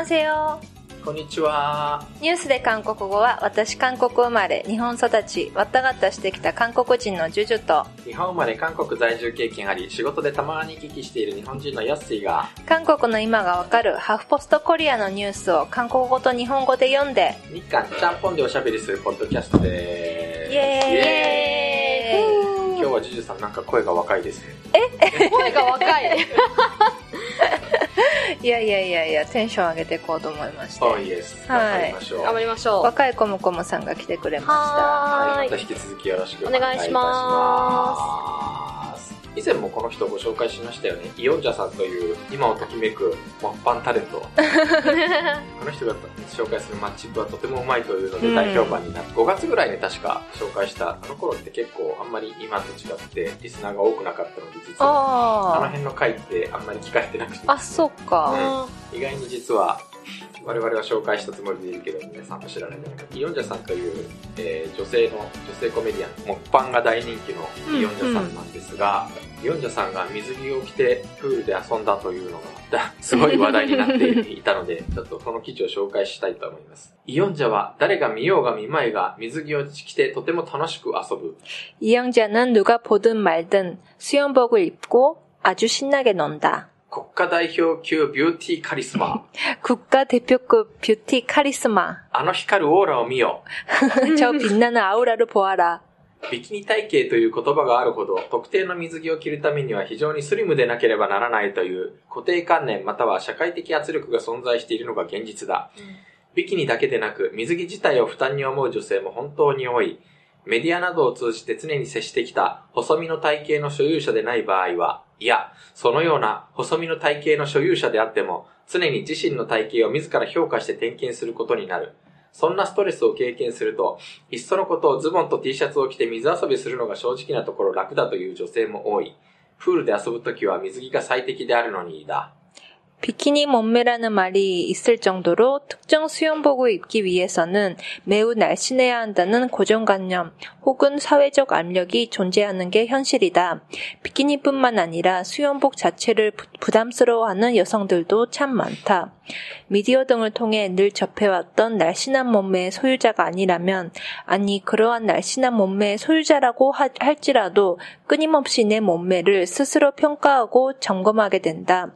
ンセよこんにちは。ニュースで韓国語は、私韓国生まれ、日本育ち、わったがったしてきた韓国人のジュジュと、日本生まれ韓国在住経験あり、仕事でたまに聞きしている日本人のヤッスイが、韓国の今がわかるハフポストコリアのニュースを韓国語と日本語で読んで、日韓ちゃんぽんでおしゃべりするポッドキャストでーす。イエーイ今日はジュジュさんなんか声が若いですね。え？声が若い。いやいやいやいや、テンション上げていこうと思いまして。はい頑張りましょう。頑張りましょう。若いコムコムさんが来てくれましはい、はーい。また引き続きよろしくお願いします。以前もこの人をご紹介しましたよね。イオンジャさんという今をときめくモッパンタレント。この人が紹介するマッチングはとてもうまいというので大評判になって、5月ぐらいに確か紹介した、あの頃って結構あんまり今と違ってリスナーが多くなかったので、実た。は。あのあ辺の回ってあんまり聞かれてなくて。あ。あ、そっか。意外に実は我々は紹介したつもりでいるけど皆さんも知らないんじゃないかイヨンジャさんという、えー女性の女性コメディアンモッパンが大人気のイヨンジャさんなんですが、イヨンジャさんが水着を着てプールで遊んだというのがだすごい話題になっていたのでちょっとその記事を紹介したいと思いますイヨンジャは誰が見ようが見まいが水着を着てとても楽しく遊ぶ 이영자는 누가 보든 말든 수영복을 입고 아주 신나게 논다. 国家代表級ビューティーカリスマ 국가대표급 뷰티 카리스마. あの光るオーラを見よ 저 빛나는 아우라를 보아라. ビキニ体型という言葉があるほど特定の水着を着るためには非常にスリムでなければならないという固定観念または社会的圧力が存在しているのが現実だ。ビキニだけでなく水着自体を負担に思う女性も本当に多い。メディアなどを通じて常に接してきた細身の体型の所有者でない場合は、いや、そのような細身の体型の所有者であっても、常に自身の体型を自ら評価して点検することになる。そんなストレスを経験すると、いっそのことをズボンと T シャツを着て水遊びするのが正直なところ楽だという女性も多い。プールで遊ぶときは水着が最適であるのにだ。 비키니 몸매라는 말이 있을 정도로 특정 수영복을 입기 위해서는 매우 날씬해야 한다는 고정관념 혹은 사회적 압력이 존재하는 게 현실이다. 비키니뿐만 아니라 수영복 자체를 부- 부담스러워하는 여성들도 참 많다. 미디어 등을 통해 늘 접해왔던 날씬한 몸매의 소유자가 아니라면, 아니, 그러한 날씬한 몸매의 소유자라고 하- 할지라도 끊임없이 내 몸매를 스스로 평가하고 점검하게 된다.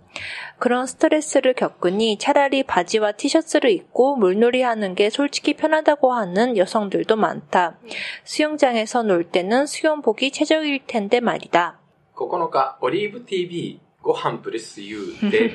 그런 스트레스를 겪으니 차라리 바지와 티셔츠를 입고 물놀이 하는 게 솔직히 편하다고 하는 여성들도 많다. 수영장에서 놀 때는 수영복이 최적일 텐데 말이다. 9日、オリーブ TV ご飯プレス U で、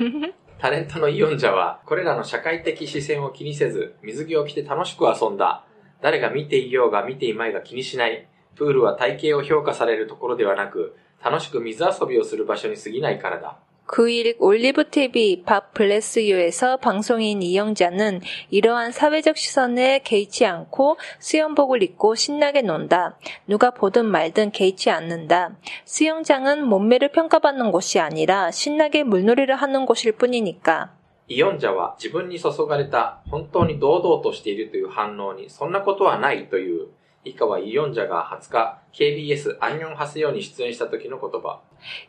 タレントのイオンジャは、これらの社会的視線を気にせず、水着を着て楽しく遊んだ。誰が見ていようが見ていまいが気にしない。プールは体型を評価されるところではなく、楽しく水遊びをする場所に過ぎないからだ。 9일 올리브TV 밥 블레스유에서 방송인 이영자는 이러한 사회적 시선에 개의치 않고 수영복을 입고 신나게 논다. 누가 보든 말든 개의치 않는다. 수영장은 몸매를 평가받는 곳이 아니라 신나게 물놀이를 하는 곳일 뿐이니까. イオンジャは自分に注がれた本当に堂々としているという反応にそんなことはないという 以下はイオンジャが20日 KBS アンニョンハセヨに出演した時の言葉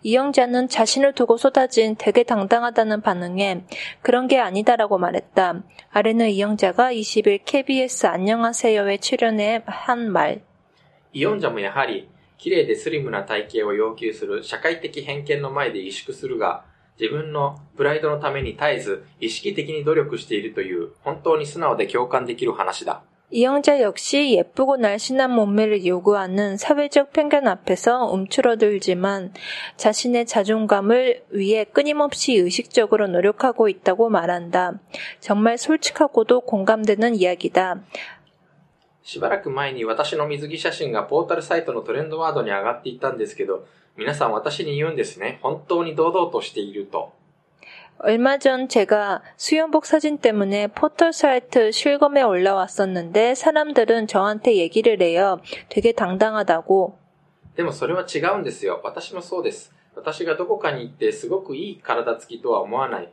이영자는 자신을 두고 쏟아진 되게 당당하다는 반응에 그런 게 아니다라고 말했다. 아래는 이영자가 20일 KBS 안녕하세요에 출연해 한 말. イオンジャもやはり綺麗でスリムな体型を要求する社会的偏見の前で萎縮するが自分のプライドのために絶えず意識的に努力しているという本当に素直で共感できる話だ 이영자 역시 예쁘고 날씬한 몸매를 요구하는 사회적 편견 앞에서 움츠러들지만 자신의 자존감을 위해 끊임없이 의식적으로 노력하고 있다고 말한다. 정말 솔직하고도 공감되는 이야기다. しばらく前に私の水着写真がポータルサイトのトレンドワードに上がっていたんですけど皆さん私に言うんですね本当に堂々としていると 얼마 전 제가 수영복 사진 때문에 포털 사이트 실검에 올라왔었는데 사람들은 저한테 얘기를 해요. 되게 당당하다고. でもそれは違うんですよ。私もそうです。私がどこかに行ってすごくいい体つきとは思わない。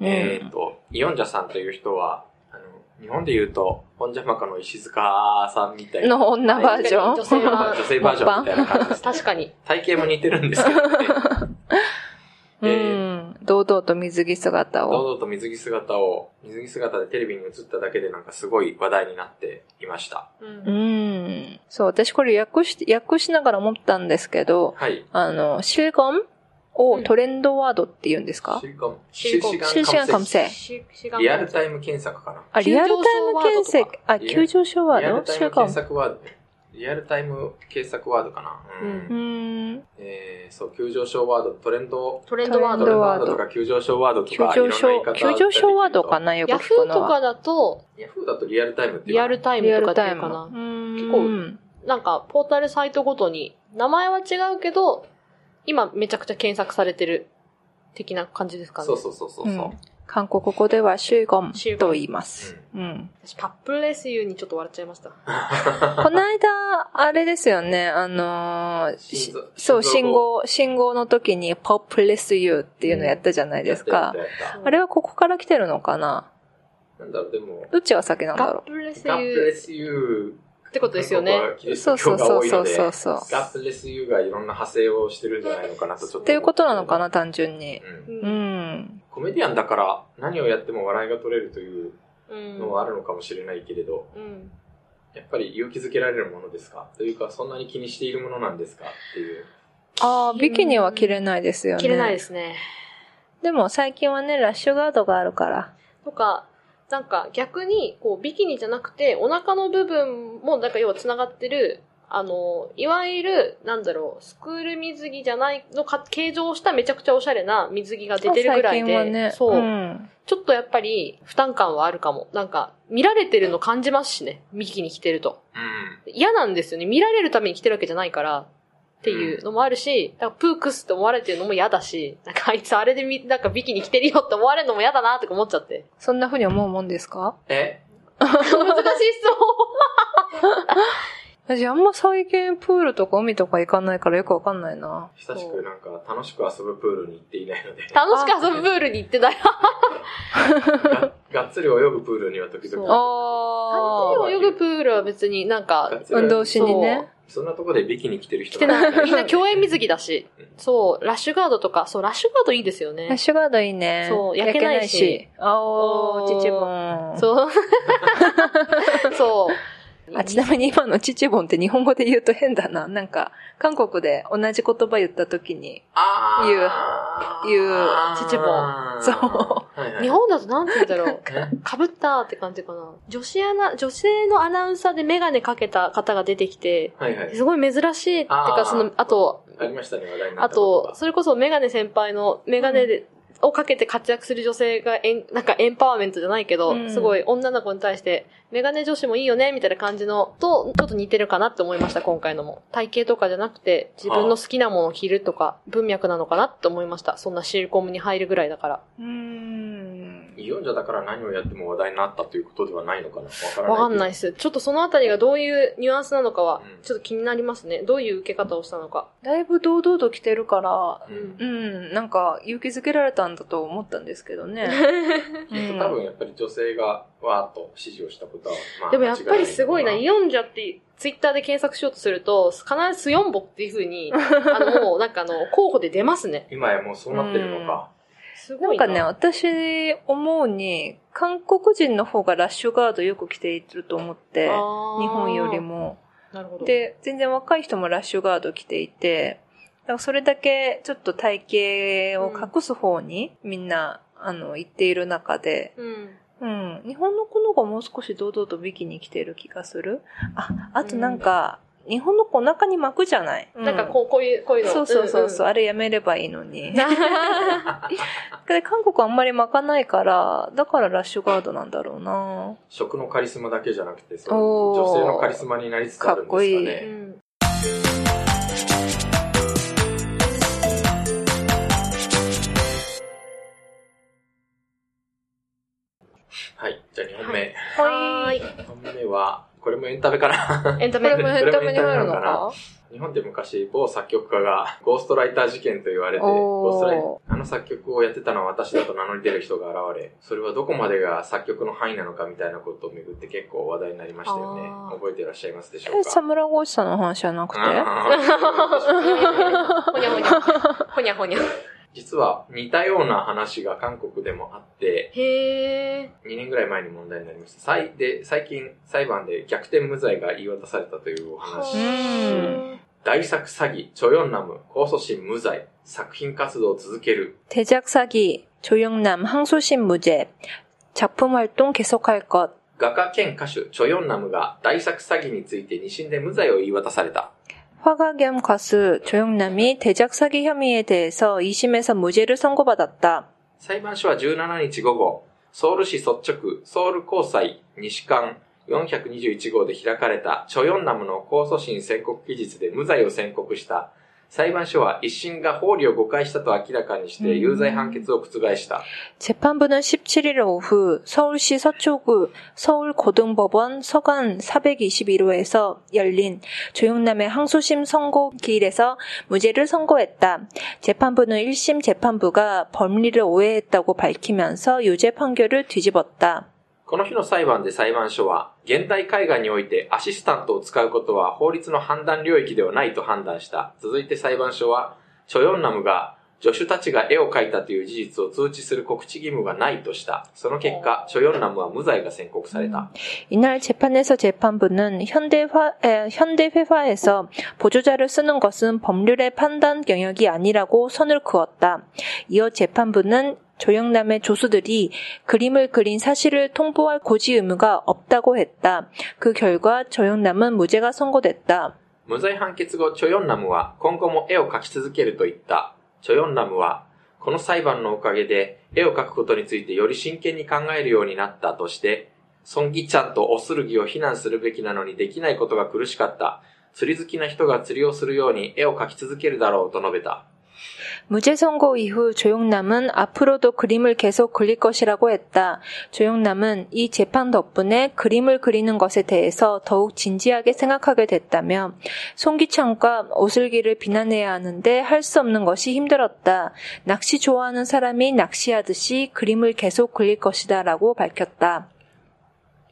えっ、ー、と、イオンジャさんという人は、あの、日本で言うと、本ャマカの石塚さんみたいな。の女バージョン？女性バージョンみたいな感じです、ね、確かに。体型も似てるんですけどね。えー、堂々と水着姿を。堂々と水着姿を、水着姿でテレビに映っただけでなんかすごい話題になっていました。うん。そう、私これ訳し、訳しながら思ったんですけど、はい。あの、シリコン？をトレンドワードって言うんですか、シ刊。シガンカム。リアルタイム検索かな。あ、リアルタイム検索、あ、急上昇ワード？リアルタイム検索ワード。リアルタイム検索ワードかな。うん。ん。え、そう、急上昇ワード、トレンド、トレンドワード。とか、急上昇ワードとか、急上昇、急上昇ワードかな、よく聞くの。ヤフーとかだと、ヤフーだとリアルタイムっていうリアルタイムとかうかな。結構、なんか、ポータルサイトごとに、名前は違うけど、今めちゃくちゃ検索されてる、的な感じですかね。そうそうそうそう。ううん韓国語ではシューゴンと言います。うん。私、パップレスユーにちょっと笑っちゃいました。この間、あれですよね、あのーそう、信号、信号の時に Popless You っていうのやったじゃないですかやっ。たやったやっあれはここから来てるのかな？たなんだろう、でも、どっちが先なんだろガップレスユースユってことですよね。そうそうそうそう、そうそう。ガップレスユーがいろんな派生をしてるんじゃないのかなとちょっと。っていうことなのかな、単純に。うん。コメディアンだから何をやっても笑いが取れるという。のはあるのかもしれないけれど、うん。やっぱり勇気づけられるものですかというか、そんなに気にしているものなんですかっていう。ああ、ビキニは着れないですよね。切れないですね。でも最近はね、ラッシュガードがあるから。とか、なんか逆に、こう、ビキニじゃなくて、お腹の部分も、なんか要は繋がってる、あの、いわゆる、なんだろう、スクール水着じゃないのか、形状をしためちゃくちゃおしゃれな水着が出てるぐらいで、ね、そう、んちょっとやっぱり負担感はあるかも。なんか、見られてるの感じますしね、ビキニ着てると。うん。嫌なんですよね。見られるために着てるわけじゃないから、っていうのもあるし、だからプークスって思われてるのも嫌だし、なんかあいつあれでみ、なんかビキニ着てるよって思われるのも嫌だなとか思っちゃって。そんな風に思うもんですか？え？難しい質問。私あんま最近プールとか海とか行かないからよくわかんないな。久しくなんか楽しく遊ぶプールに行っていないので、楽しく遊ぶプールに行ってたよ。ががっつり泳ぐプールには時そう々。ああ。泳ぐプールは別になんかがっ、つり運動しにね。そんなとこでビキニ着てる人着てない。みんな日共演水着だしうん。そう、ラッシュガードとか、そう、ラッシュガードいいですよラッね。シュガードいいね。そう焼けないし。あおー、おーチチボン。そう。そう。あ、ちなみに今のチチボンって日本語で言うと変だな。なんか、韓国で同じ言葉言った時に、あ言う言うチチボン。そう。はいはい。日本だとなんて言うんだろう。え？かぶったって感じかな。女子アナ、女性のアナウンサーでメガネかけた方が出てきて、はいはい。すごい珍しいってあー。か、その、あと、ありましたね、話題になあったことと、それこそメガネ先輩のメガネで、をかけて活躍する女性がエン、なんかエンパワーメントじゃないけど、うんすごい女の子に対して、メガネ女子もいいよね、みたいな感じの、と、ちょっと似てるかなって思いました、今回のも。体型とかじゃなくて、自分の好きなものを着るとか、文脈なのかなって思いました。そんなシルコムに入るぐらいだから。うーん。イオンジャだから何をやっても話題になったということではないのかなわからない。わかんないです。ちょっとそのあたりがどういうニュアンスなのかはうん、ちょっと気になりますね。どういう受け方をしたのか。だいぶ堂々と来てるから、うん。うん、なんか勇気づけられたんだと思ったんですけどね。きっと多分やっぱり女性がわーっと支持をしたことは、まあでもやっぱりすごいな、イオンジャってツイッターで検索しようとすると、必ずスヨンボっていう風に、あの、もうなんかあの、候補で出ますね。今やもうそうなってるのか。すごいな。なんかね、私思うに、韓国人の方がラッシュガードよく着ていると思って、日本より。も。なるほど。で、全然若い人もラッシュガード着ていて、だからそれだけちょっと体型を隠す方にみんな、あの、行っている中で、うん。うん。日本の子の方がもう少し堂々とビキニ着てる気がする。あ、あとなんか、日本の子お腹に巻くじゃない、なんかこう、こういう、こういうの。そうそうそうそう、んあれやめればいいのに。う んで韓国あんまり巻かないから、だからラッシュガードなんだろうな食のカリスマだけじゃなくて、そ女性のカリスマになりつつあるんですかね。かっこいいうんはい。じゃあ2本はい。3本目は、これもエンタメかな。エンタメこれ。もエンタメに入るのか日本で昔、某作曲家がゴーストライター事件と言われて、ゴーストライあの作曲をやってたのは私だと名乗り出る人が現れ、それはどこまでが作曲の範囲なのかみたいなことをめぐって結構話題になりましたよね覚えていらっしゃいますでしょえ、うか？サムラゴーチさんの話じゃなくて？ほにゃほにゃ。ほにゃほにゃ。実は似たような話が韓国でもあって、へー。 2年ぐらい前に問題になりました。最で最近裁判で逆転無罪が言い渡されたというお話。うん大作詐欺、チョヨンナム、控訴審無罪、作品活動を続ける。 대작 사기, 조영남 항소심 무죄, 작품 활동 계속할 것. 画家兼歌手、チョヨンナムが大作詐欺について二審で無罪を言い渡された。 화가 겸 가수 조영남이 대작 사기 혐의에 대해서 2심에서 무죄를 선고받았다. 裁判所は17日午後、ソウル市率直、ソウル高裁西館421号で開かれたチョヨンナムの控訴審宣告期日で無罪を宣告した。 裁判所は一審が法理を誤解したと明らかにして有罪判決を覆した。 재판부는 17일 오후 서울시 서초구 서울고등법원 서관 421호에서 열린 조영남의 항소심 선고 기일에서 무죄를 선고했다. 재판부는 1심 재판부가 법리를 오해했다고 밝히면서 유죄 판결을 뒤집었다. この日の裁判で裁判所は、現代絵画においてアシスタントを使うことは法律の判断領域ではないと判断した。続いて裁判所は、チョヨンナムが助手たちが絵を描いたという事実を通知する告知義務がないとした。その結果、チョヨンナムは無罪が宣告された。 이날 재판에서 재판부는 현대화, 에, 현대회화에서 보조자를 쓰는 것은 법률의 판단 영역이 아니라고 선을 그었다. 이어 재판부는 조영남의 조수들이 그림을 그린 사실을 통보할 고지 의무가 없다고 했다. 그 결과 조영남은 무죄가 선고됐다. 無罪判決後、チョヨンナムは今後も絵を描き続けると言った。チョヨンナムは、この裁判のおかげで絵を描くことについてより真剣に考えるようになったとして、ソンギちゃんとオスルギを非難するべきなのにできないことが苦しかった。釣り好きな人が釣りをするように絵を描き続けるだろうと述べた。 무죄 선고 이후 조영남은 앞으로도 그림을 계속 그릴 것이라고 했다. 조영남은 이 재판 덕분에 그림을 그리는 것에 대해서 더욱 진지하게 생각하게 됐다며 송기창과 오슬기를 비난해야 하는데 할 수 없는 것이 힘들었다. 낚시 좋아하는 사람이 낚시하듯이 그림을 계속 그릴 것이다 라고 밝혔다.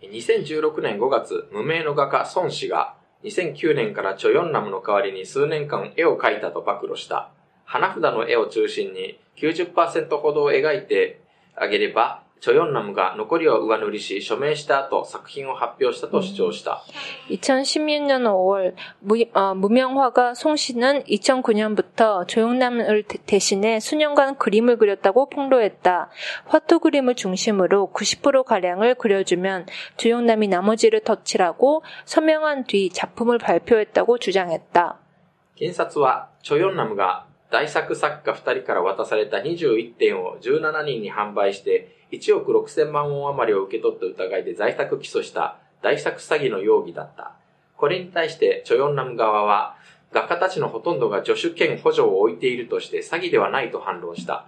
2016年5月、無名の画家孫氏が2009年からチョヨンナムの代わりに数年間絵を描いたと暴露した。 花札の絵を中心に90%ほどを描いてあげれば、チョヨンナムが残りを上塗りし署名した後作品を発表したと主張した。 2016년 5월 무, 어, 무명화가 송 씨는 2009년부터 조영남을 대- 대신해 수년간 그림을 그렸다고 폭로했다. 화토 그림을 중심으로 90%가량을 그려주면 조영남이 나머지를 덧칠하고 서명한 뒤 작품을 발표했다고 주장했다. 検察は、チョヨンナムが 大作作家2人から渡された21点を17人に販売して1億6000万ウォン余りを受け取った疑いで在宅起訴した大作詐欺の容疑だった。これに対してチョヨンナム側は、画家たちのほとんどが助手兼補助を置いているとして詐欺ではないと反論した。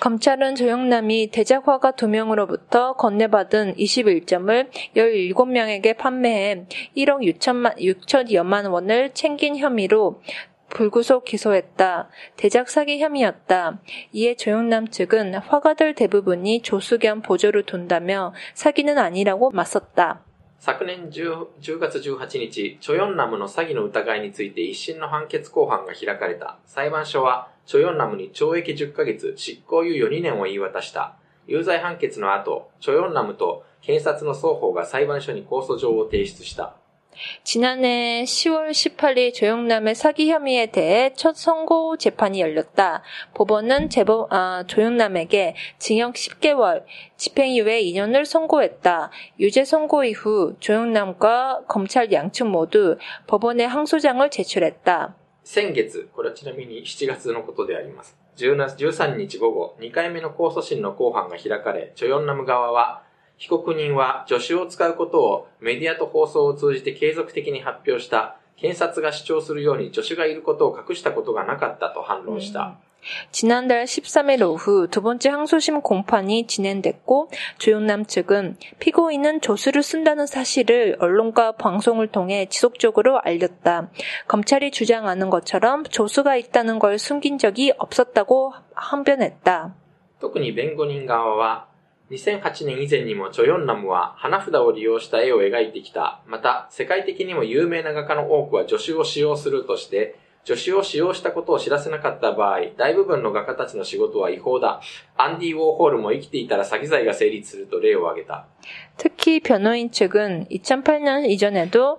검찰은 조영남이 대작화가 2명으로부터 건네받은 21점을 17명에게 판매해 1억 6천만, 6천여만 원을 챙긴 혐의로 불구속 기소했다. 대작 사기 혐의였다. 이에 조영남 측은 화가들 대부분이 조수 겸 보조를 둔다며 사기는 아니라고 맞섰다. 昨年 10, 10月18日、チョヨンナムの詐欺の疑いについて一審の判決公判が開かれた。裁判所は、チョヨンナムに懲役10ヶ月、執行猶予2年を言い渡した。有罪判決の後、チョヨンナムと検察の双方が裁判所に控訴状を提出した。 지난해 10월 18일 조영남의 사기 혐의에 대해 첫 선고 재판이 열렸다. 법원은 제법, 아, 조영남에게 징역 10개월, 집행유예 2년을 선고했다. 유죄 선고 이후 조영남과 검찰 양측 모두 법원에 항소장을 제출했다. 先月、これはちなみに7月のことであります。13日午後、2回目の控訴審の公判が開かれ、チョヨンナム側は、 被告人は助手を使うことをメディアと放送を通じて継続的に発表した、検察が主張するように助手がいることを隠したことがなかったと反論した。 지난달 13일 오후 두 번째 항소심 공판이 진행됐고 조용남 측은 피고인은 조수를 쓴다는 사실을 언론과 방송을 통해 지속적으로 알렸다. 검찰이 주장하는 것처럼 조수가 있다는 걸 숨긴 적이 없었다고 항변했다. 特に弁護人側は、 2008年以前にもチョヨンナムは花札を利用した絵を描いてきた。また、世界的にも有名な画家の多くは助手を使用するとして、助手を使用したことを知らせなかった場合、大部分の画家たちの仕事は違法だ。アンディ・ウォーホールも生きていたら詐欺罪が成立すると例を挙げた。 특히 변호인 측은 2008년 이전에도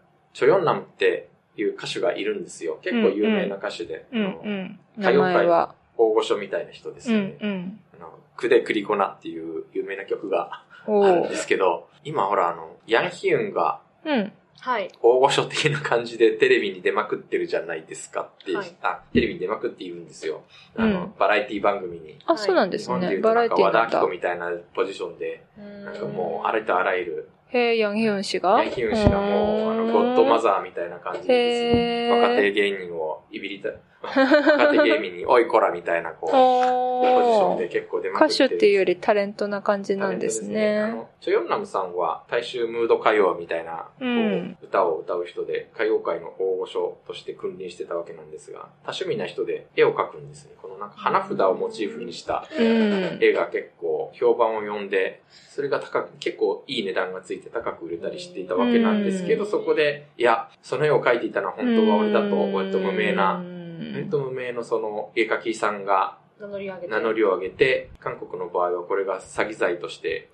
チョヨンナムっていう歌手がいるんですよ。結構有名な歌手で。うんうん、歌謡界は大御所みたいな人ですよね。うんうん、あのクデクリコナっていう有名な曲があるんですけど、今ほらあの、ヤンヒユンが、うんはい。大御所的な感じでテレビに出まくってるじゃないですかって、はい、あ、テレビに出まくって言うんですよ。あの、うん、バラエティ番組に。あ、そうなんですね。バラエティ和田明子みたいなポジションで、なんかもう、あれとあらゆるへえ、ヤンヒュン氏が？ヤンヒュン氏がもう、あの、ゴッドマザーみたいな感じです。若手芸人をいびりた、若手芸人に、おいこらみたいな、こう、ポジション어で結構出まくっ歌てる。手っていうよりタレントな感じなんですあね。の、チョヨンナムさんは大衆ムード歌謡みたいな、こううん歌を歌う人で、歌謡界の大御所として君臨してたわけなんですが、多趣味な人で絵を描くんですね。このなんか花札をモチーフにしたうん。絵が結構評判を呼んで、それが高く、結構いい値段がついて高く売れたりしていたわけなんですけど、うんそこで、いや、その絵を描いていたのは本当は俺だと、割と無名な、うん割と無名のその絵描きさんが名乗り上げて。名乗りを上げて、韓国の場合はこれが詐欺罪として、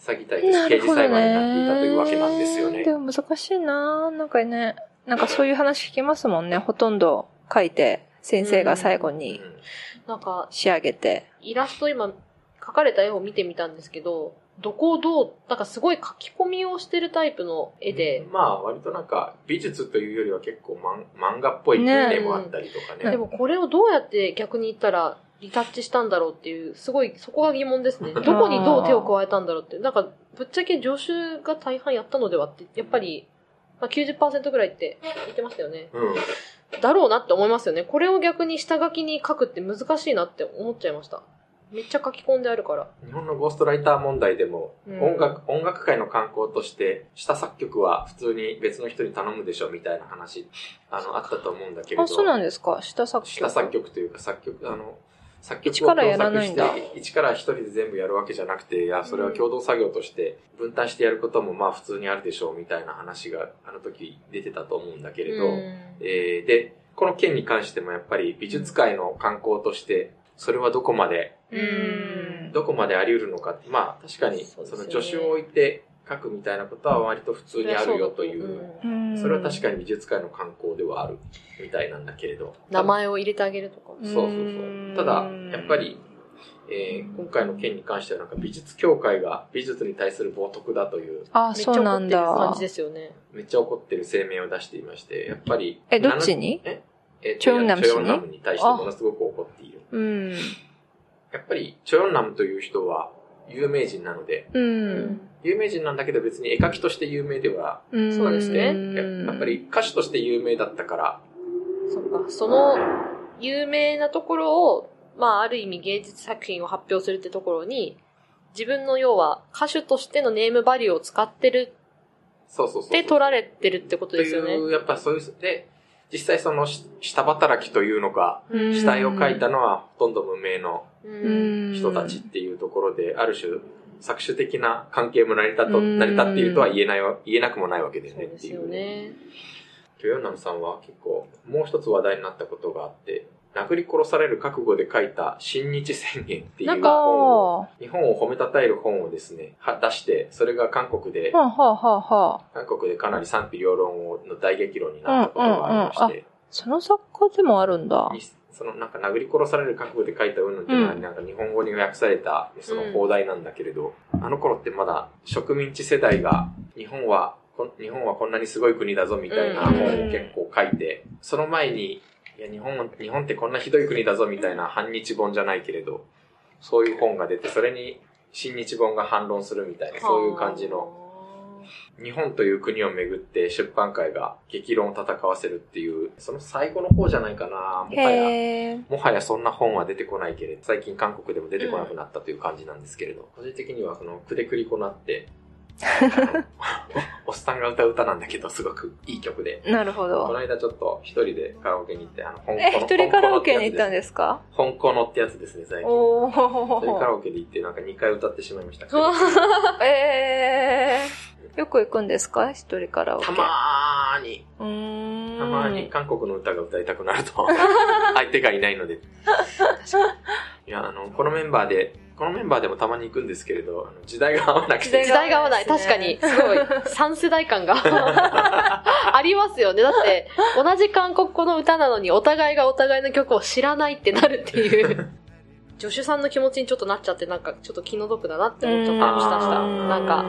詐欺罪として刑事裁判になっていたというわけなんですよね。でも難しいななんかね、なんかそういう話聞きますもんね。ほとんど書いて、先生が最後うにんなんか、仕上げて。イラスト今、描かれた絵を見てみたんですけど、どこをどう、なんかすごい書き込みをしてるタイプの絵で、まあ割となんか美術というよりは結構漫漫画っぽいね絵もあったりとかね。でもこれをどうやって逆に言ったらリタッチしたんだろうっていう、すごいそこが疑問ですね。どこにどう手を加えたんだろうって。なんか、ぶっちゃけ助手が大半やったのではって、やっぱり、まあ、90%ぐらいって言ってましたよね。うん。だろうなって思いますよね。これを逆に下書きに書くって難しいなって思っちゃいました。めっちゃ書き込んであるから。日本のゴーストライター問題でも、うん。音楽、音楽界の観光として、下作曲は普通に別の人に頼むでしょみたいな話、あの、あったと思うんだけれど。あ、そうなんですか？下作曲。下作曲というか作曲、あの、作曲一からやらないんだ。共作して一から一人で全部やるわけじゃなくて、いや、それは共同作業として分担してやることもまあ普通にあるでしょうみたいな話があの時出てたと思うんだけれど、うん。えーで、この件に関してもやっぱり美術界の観光として、それはどこまで、うん。どこまであり得るのか、まあ確かにその助手を置いて書くみたいなことは割と普通にあるよという、うんそれは確かに美術界の観光ではあるみたいなんだけれど。名前を入れてあげるとかも。そうそうそう。ただ、やっぱり、えー今回の件に関してはなんか美術協会が美術に対する冒涜だという、あ、めっちゃそうなん怒ってる感だじ。ですよね。めっちゃ怒ってる声明を出していまして、やっぱり。え、どっちに？え？えチョヨンナムチョヨンナムに対してものすごく怒っている。うん。やっぱり、チョヨンナムという人は有名人なので、うん。有名人なんだけど別に絵描きとして有名では、うん。そうですねややっぱり歌手として有名だったから、そっか。その有名なところを、まあある意味芸術作品を発表するってところに、自分の要は歌手としてのネームバリューを使ってるそうそうそう。って取られてるってこととですよね。いう、やっぱそういう、で、実際そのし下働きというのか、うん死体を描いたのはほとんど無名の。人たちっていうところで、ある種、作詞的な関係も成り立とうん成り立っているとは言えないわ、言えなくもないわけでそうですねっていう。よね。トヨンナムさんは結構、もう一つ話題になったことがあって、殴り殺される覚悟で書いた新日宣言っていう本を、あ日本を褒めたたえる本をですね、は出して、それが韓国であ。、はあはあはあはあ。韓国でかなり賛否両論をの大激論になったことがありまして、その作家でもあるんだ。にそのなんか殴り殺される覚悟で書いたうんぬんっていうのは、うんなんか日本語に訳されたその放題なんだけれど、あの頃ってまだ植民地世代が日本は日本はこんなにすごい国だぞみたいなうん本を結構書いて、その前に、いや日本、日本ってこんなひどい国だぞみたいな反日本じゃないけれど、そういう本が出て、それに新日本が反論するみたいな、そういう感じの、日本という国をめぐって出版界が激論を戦わせるっていう、その最後の方じゃないかな。もはや。もはやそんな本は出てこないけれど、最近韓国でも出てこなくなったという感じなんですけれど、個人的にはその、くでくりこなって、おっさんが歌う歌なんだけど、すごくいい曲で。なるほこのど。間ちょっと一人でカラオケに行って、あの、香え、港一人カラオケに行ったんでですか？す。香港のってやつですね、最近。お一人カラー。オケで行って、なんか2回歌ってしまいました。えー。よく行くんですか？一人カラオケ。たまーに、うーん。たまに韓国の歌が歌いたくなると、相手がいないので。いや、あの、このメンバーで、このメンバーでもたまに行くんですけれど、あの時代が合わなくて時代が合わない。確ねかに、すごい、3世代感が ありますよね。だって、同じ韓国語の歌なのに、お互いがお互いの曲を知らないってなるっていう。助手さんの気持ちにちょっとなっちゃって、なんか、ちょっと気の毒だなって思っちゃったりしたした。うんなんか、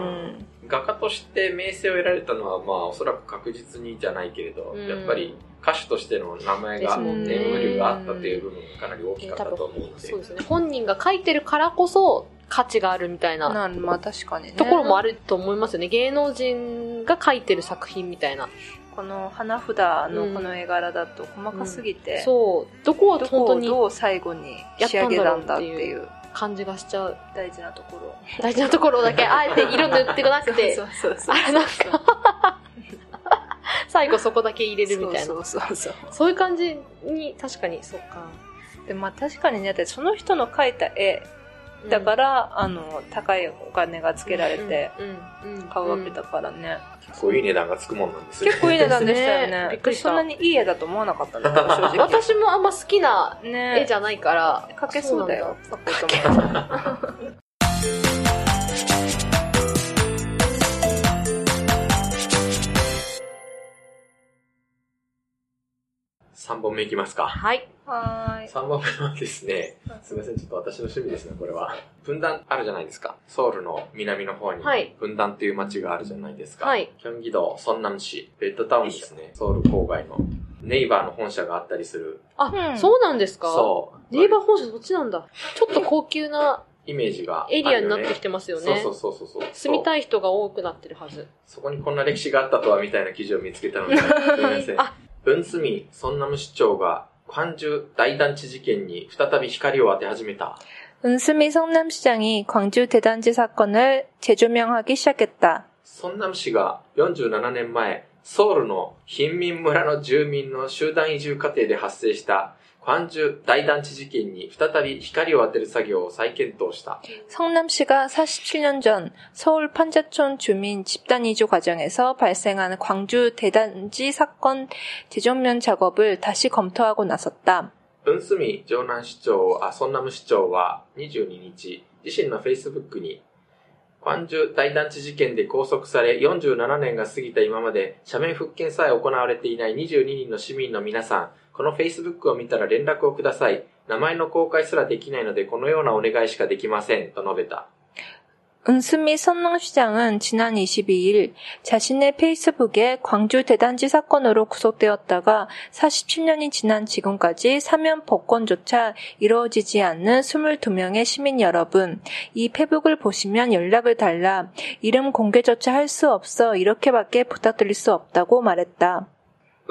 画家として名声を得られたのは、まあ、おそらく確実にじゃないけれど、うんやっぱり歌手としての名前が、ネーム力があったっていう部分がかなり大きかったと思うので。そうですね。本人が書いてるからこそ、価値があるみたいななるまあ確かにね。ところもあると思いますよね。芸能人が書いてる作品みたいな。この花札のこの絵柄だと細かすぎて、そう。どこをどこを本当にどう最後に仕上げたんだっていう感じがしちゃう。大事なところ。大事なところだけ、あえて色塗ってこなくてそ、うそうそう。あれなんか、最後そこだけ入れるみたいな。そうそうそうそう。いう感じに、確かに、そっか。で、まあ確かにね、だってその人の描いた絵だから、あの、高いお金がつけられてうん、うん、うん買うわけだからね。結構いい値段がつくもんなんですよ。結構いい値段でしたよねね。びっくりしたそんなにいい絵だと思わなかったんだけど、正直。私もあんま好きなね絵じゃないから。描けそうだよ。そう3本目いきますか。はい。はーい。3本目はですね、すみません、ちょっと私の趣味ですね、これは。分断あるじゃないですか。ソウルの南の方に、はい分断っていう街があるじゃないですか。はい。キョンギ道、ソンナム市、ベッドタウンですね。ソウル郊外のネイバーの本社があったりする。あ、うんそうなんですか？そう。ネイバー本社そっちなんだ。ちょっと高級なイメージが、エリアになってきてますよね。そうそうそうそう。住みたい人が多くなってるはず。そこにこんな歴史があったとはみたいな記事を見つけたので、すみません。あ文ミ、ソンナム市長が、関中大団地事件に再び光を当て始めた。 은스미 성남시장이 광주 대단지 사건을 재조명하기 시작했다. ソンナム市が47年前、ソウルの貧民村の住民の集団移住過程で発生した 関中大団地事件に再び光を当てる作業を再検討した。 성남시가 47년 전 서울 판자촌 주민 집단 이주 과정에서 발생한 광주 대단지 사건 재정면 작업을 다시 검토하고 나섰다. 文ミ城南市長、あ、ソンナム市長は22日、自身の Facebook に、関中大団地事件で拘束され47年が過ぎた今まで、社名復権さえ行われていない22人の市民の皆さん、 この Facebook を見たら連絡をください。名前の公開すらできないので、このようなお願いしかできません。と述べた。 은수미 선릉시장은 지난 22일 자신의 페이스북에 광주 대단지 사건으로 구속되었다가 47년이 지난 지금까지 사면 복권조차 이루어지지 않는 22명의 시민 여러분, 이 페북을 보시면 연락을 달라 이름 공개조차 할 수 없어 이렇게밖에 부탁드릴 수 없다고 말했다.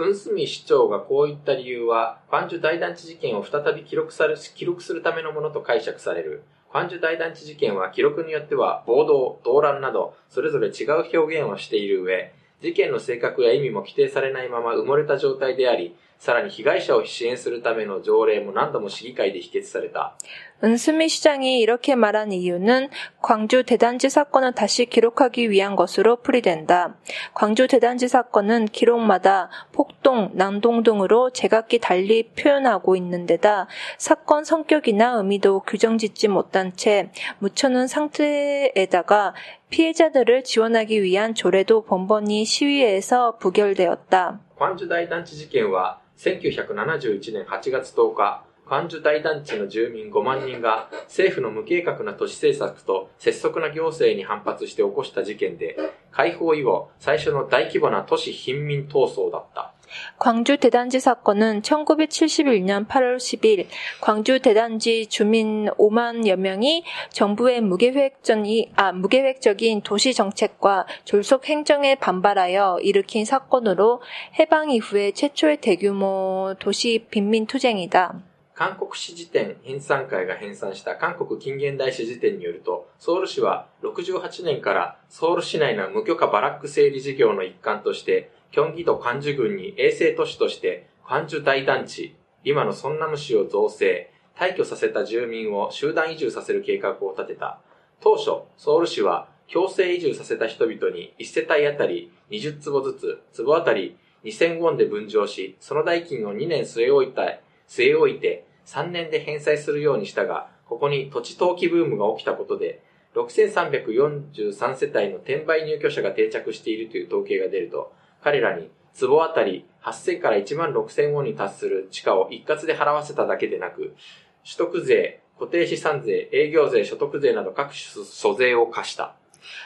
ウンスミ市長がこういった理由は、ファンジュ大団地事件を再び記録され記録するためのものと解釈される。ファンジュ大団地事件は記録によっては暴動、動乱など、それぞれ違う表現をしている上、事件の性格や意味も規定されないまま埋もれた状態であり、さらに被害者を支援するための条例も何度も市議会で否決された。 은수미 시장이 이렇게 말한 이유는 광주 대단지 사건을 다시 기록하기 위한 것으로 풀이된다. 광주 대단지 사건은 기록마다 폭동, 난동 등으로 제각기 달리 표현하고 있는 데다 사건 성격이나 의미도 규정짓지 못한 채 묻혀놓은 상태에다가 피해자들을 지원하기 위한 조례도 번번이 시위에서 부결되었다. クァンジュ大団地事件は 1971年8月10日、関樹大団地の住民5万人が政府の無計画な都市政策と拙速な行政に反発して起こした事件で、解放以後最初の大規模な都市貧民闘争だった。 광주 대단지 사건은 1971년 8월 10일 광주 대단지 주민 5만여 명이 정부의 무계획적인, 아, 무계획적인 도시 정책과 졸속 행정에 반발하여 일으킨 사건으로 해방 이후에 최초의 대규모 도시 빈민 투쟁이다. 韓国市辞典編纂会が編纂した韓国近現代史辞典によると、ソウル市は68年からソウル市内の無許可バラック整理事業の一環として、 キョンギ道カンジュ郡に衛星都市としてカンジュ大団地、今のソンナム市を造成、退去させた住民を集団移住させる計画を立てた。当初、ソウル市は強制移住させた人々に1世帯あたり20坪ずつ、坪あたり2000ウォンで分譲し、その代金を2年据え置いた、据え置いて3年で返済するようにしたが、ここに土地投機ブームが起きたことで、6343世帯の転売入居者が定着しているという統計が出ると、彼らに壺あたり8000から1万6000ウォンに達する地価を一括で払わせただけでなく、取得税、固定資産税、営業税、所得税など各種租税を課した。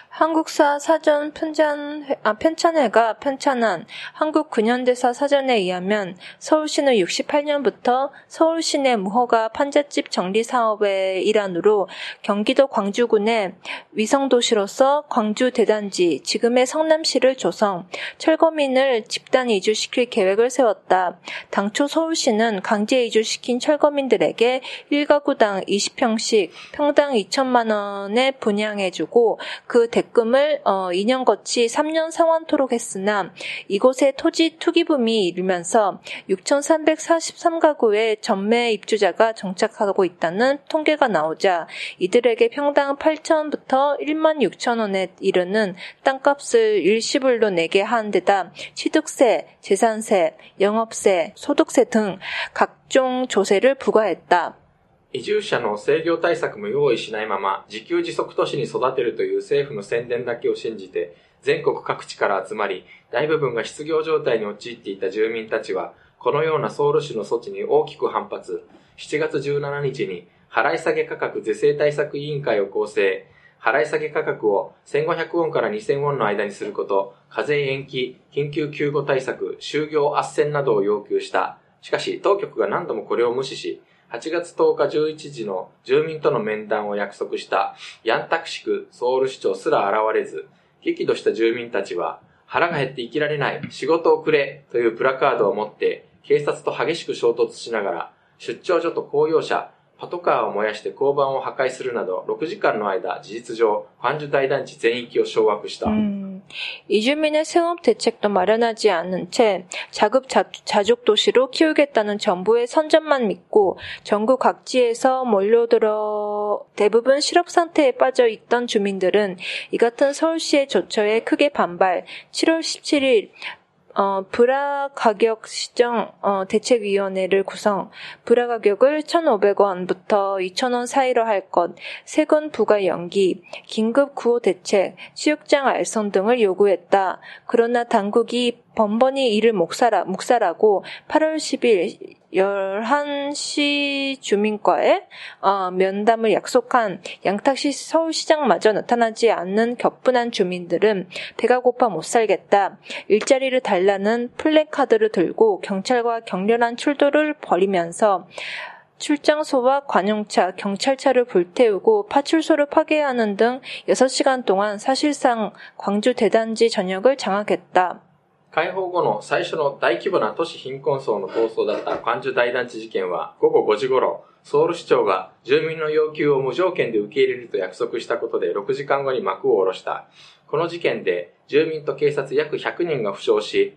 한국사 사전 편찬, 아, 편찬회가 편찬한 한국 근현대사 사전에 의하면 서울시는 68년부터 서울시내 무허가 판잣집 정리 사업의 일환으로 경기도 광주군의 위성도시로서 광주 대단지, 지금의 성남시를 조성, 철거민을 집단 이주시킬 계획을 세웠다. 당초 서울시는 강제 이주시킨 철거민들에게 1가구당 20평씩 평당 2천만 원에 분양해주고 그 대금을 어, 2년 거치 3년 상환토록 했으나 이곳에 토지 투기붐이 일면서 6,343가구의 전매 입주자가 정착하고 있다는 통계가 나오자 이들에게 평당 8천부터 1만 6천 원에 이르는 땅값을 일시불로 내게 한 데다 취득세, 재산세, 영업세, 소득세 등 각종 조세를 부과했다. 移住者の制御対策も用意しないまま、自給自足都市に育てるという政府の宣伝だけを信じて、全国各地から集まり、大部分が失業状態に陥っていた住民たちは、このようなソウル市の措置に大きく反発。7月17日に、払い下げ価格是正対策委員会を構成。払い下げ価格を1500ウォンから2000ウォンの間にすること、課税延期、緊急救護対策、就業斡旋などを要求した。しかし、当局が何度もこれを無視し、8月10日11時の住民との面談を約束したヤンタクシクソウル市長すら現れず、激怒した住民たちは、腹が減って生きられない、仕事をくれというプラカードを持って警察と激しく衝突しながら、出張所と公用車、パトカーを燃やして交番を破壊するなど6時間の間事実上関ジュ大団地全域を掌握した。 이주민의 생업 대책도 마련하지 않은 채 자급 자족 도시로 키우겠다는 정부의 선전만 믿고 전국 각지에서 몰려들어 대부분 실업 상태에 빠져 있던 주민들은 이 같은 서울시의 조처에 크게 반발. 7월 17일 어, 브라 가격 시정 어, 대책위원회를 구성, 브라 가격을 1,500원부터 2,000원 사이로 할 것, 세금 부과 연기, 긴급 구호 대책, 취육장 알선 등을 요구했다. 그러나 당국이 번번이 이를 묵살하, 묵살하고 8월 10일 11시 주민과의 어, 면담을 약속한 양탁시 서울시장마저 나타나지 않는 격분한 주민들은 배가 고파 못 살겠다. 일자리를 달라는 플래카드를 들고 경찰과 격렬한 출도를 벌이면서 출장소와 관용차, 경찰차를 불태우고 파출소를 파괴하는 등 6시간 동안 사실상 광주 대단지 전역을 장악했다. 解放後の最初の大規模な都市貧困層の闘争だった関中大団地事件は午後5時頃、ソウル市長が住民の要求を無条件で受け入れると約束したことで6時間後に幕を下ろした。この事件で住民と警察約100人が負傷し、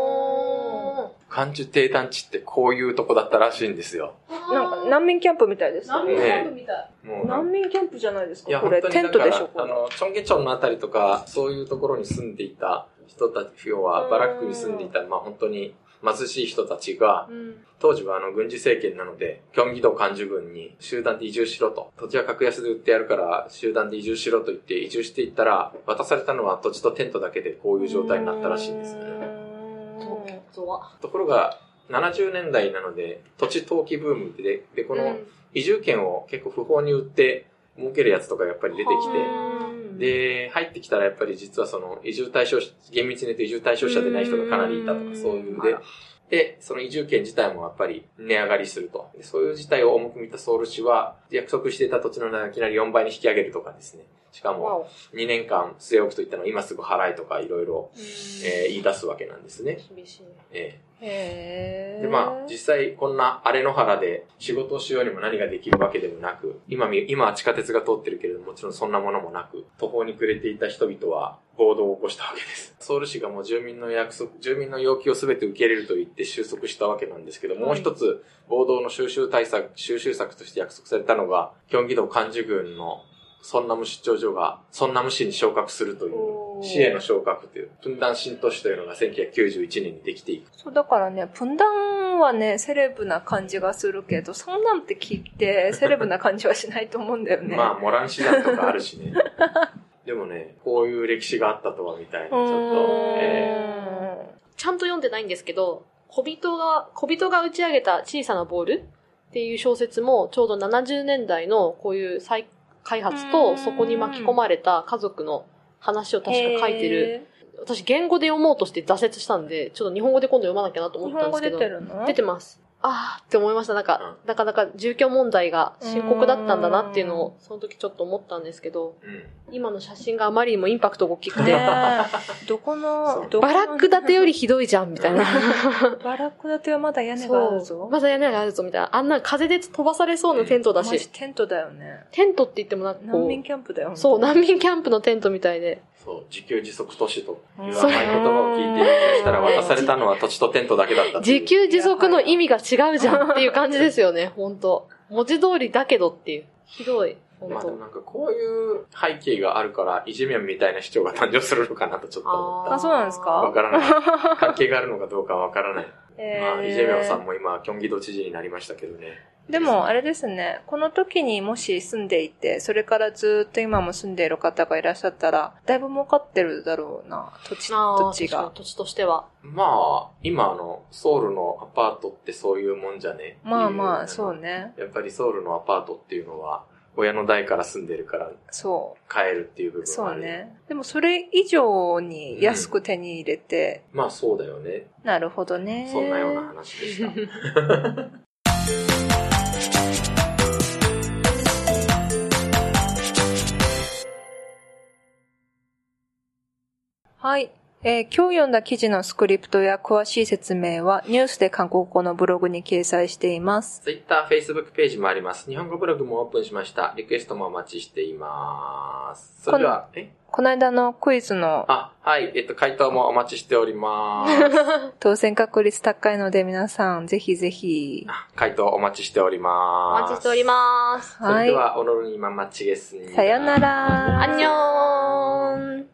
漢樹低団地ってこういうとこだったらしいんですよ。なんか難民キャンプみたいです難民キャンプみたい。難民キャンプじゃないですか？これ。テントでしょ？あの、チョンゲチョンのあたりとか、そういうところに住んでいた人たち、要はバラックに住んでいた、まあ本当に貧しい人たちが、うん。当時はあの軍事政権なので、キョンギ道漢樹軍に集団で移住しろと。土地は格安で売ってやるから集団で移住しろと言って移住していったら、渡されたのは土地とテントだけでこういう状態になったらしいんですね。ところが、70年代なので、土地投機ブームで、で、この移住権を結構不法に売って儲けるやつとかやっぱり出てきて、て、で、入ってきたらやっぱり実はその移住対象者、厳密に言うと移住対象者でない人がかなりいたとか、そういうで、で、その移住権自体もやっぱり値上がりすると。でそういう事態を重く見たソウル市は、約束していた土地の値段をいきなり4倍に引き上げるとかですね。しかも、2年間据え置くといったのを今すぐ払いとかいろいろ、えー言い出すわけなんですね。厳しい。ええで、まあ、実際こんな荒れ野原で仕事をしようにも何ができるわけでもなく、今み、今は地下鉄が通ってるけれども、もちろんそんなものもなく、途方に暮れていた人々は暴動を起こしたわけです。ソウル市がもう住民の約束、住民の要求を全て受け入れると言って収束したわけなんですけど、もう一つ暴動の収集対策、収集策として約束されたのが、キョンギ道漢樹軍のソンナム出張所がソンナム市に昇格するという、市への昇格という、プンダン新都市というのが1991年にできていく。そう、だからね、プンダンはね、セレブな感じがするけど、そんなんって聞いて、セレブな感じはしないと思うんだよね。まあ、モラン師団とかあるしね。でもね、こういう歴史があったとはみたいな、ちょっと、えちゃんと読んでないんですけど、小人が、小人が打ち上げた小さなボールっていう小説もちょうど70年代のこういう再開発うんとそこに巻き込まれた家族の話を確か書いてる。へ私言語で読もうとして挫折したんで、ちょっと日本語で今度読まなきゃなと思ったんですけど。本語出てるの？出てます。あーって思いました。なんか、なかなか住居問題が深刻だったんだなっていうのを、その時ちょっと思ったんですけど、うん。今の写真があまりにもインパクトが大きくて、どこの、どこのバラック建てよりひどいじゃん、みたいな。バラック建てはまだ屋根があるそぞう。。まだ屋根があるぞ、みたいな。あんな風で飛ばされそうなテントだし、テントだよね。テントって言ってもなんかこ難民う、キャンプだよ。そう、難難民キャンプのテントみたいで。そう、自給自足都市と言わそうない言葉を聞いてしたら渡されたのは土地とテントだけだった自給自足の意味が違うじゃんっていう感じですよね、本当文字通りだけどっていう。ひどい、まあでもなんかこういう背景があるから、イジメンみたいな市長が誕生するのかなとちょっと思った。あそうなんですか？わからない。関係があるのかどうかわからない。えまあ、イジェミョンさんも今、キョンギ道知事になりましたけどね。でも、あれですね、この時にもし住んでいて、それからずっと今も住んでいる方がいらっしゃったら、だいぶ儲かってるだろうな、土地、土地が。土地としては。まあ、今あの、ソウルのアパートってそういうもんじゃね？まあまあ、そう。ね。やっぱりソウルのアパートっていうのは、親の代から住んでるからそ買えるっていう部う。分がある。そうね。でも、それ以上に安く手に入れて、まあそうだよね。なるほどね。そんなような話でした。はい。えー今日読んだ記事のスクリプトや詳しい説明はニュースで韓国語のブログに掲載しています。Twitter、Facebook ページもあります。日本語ブログもオープンしました。リクエストもお待ちしています。それでは、えこの間のクイズのあ、はい。えっと、回答もお待ちしております。当選確率高いので皆さんぜひぜひ。あ回答お待ちしておりおます。待ちしております。それでは、おのるにままちげすに。さよなら。アンニョーン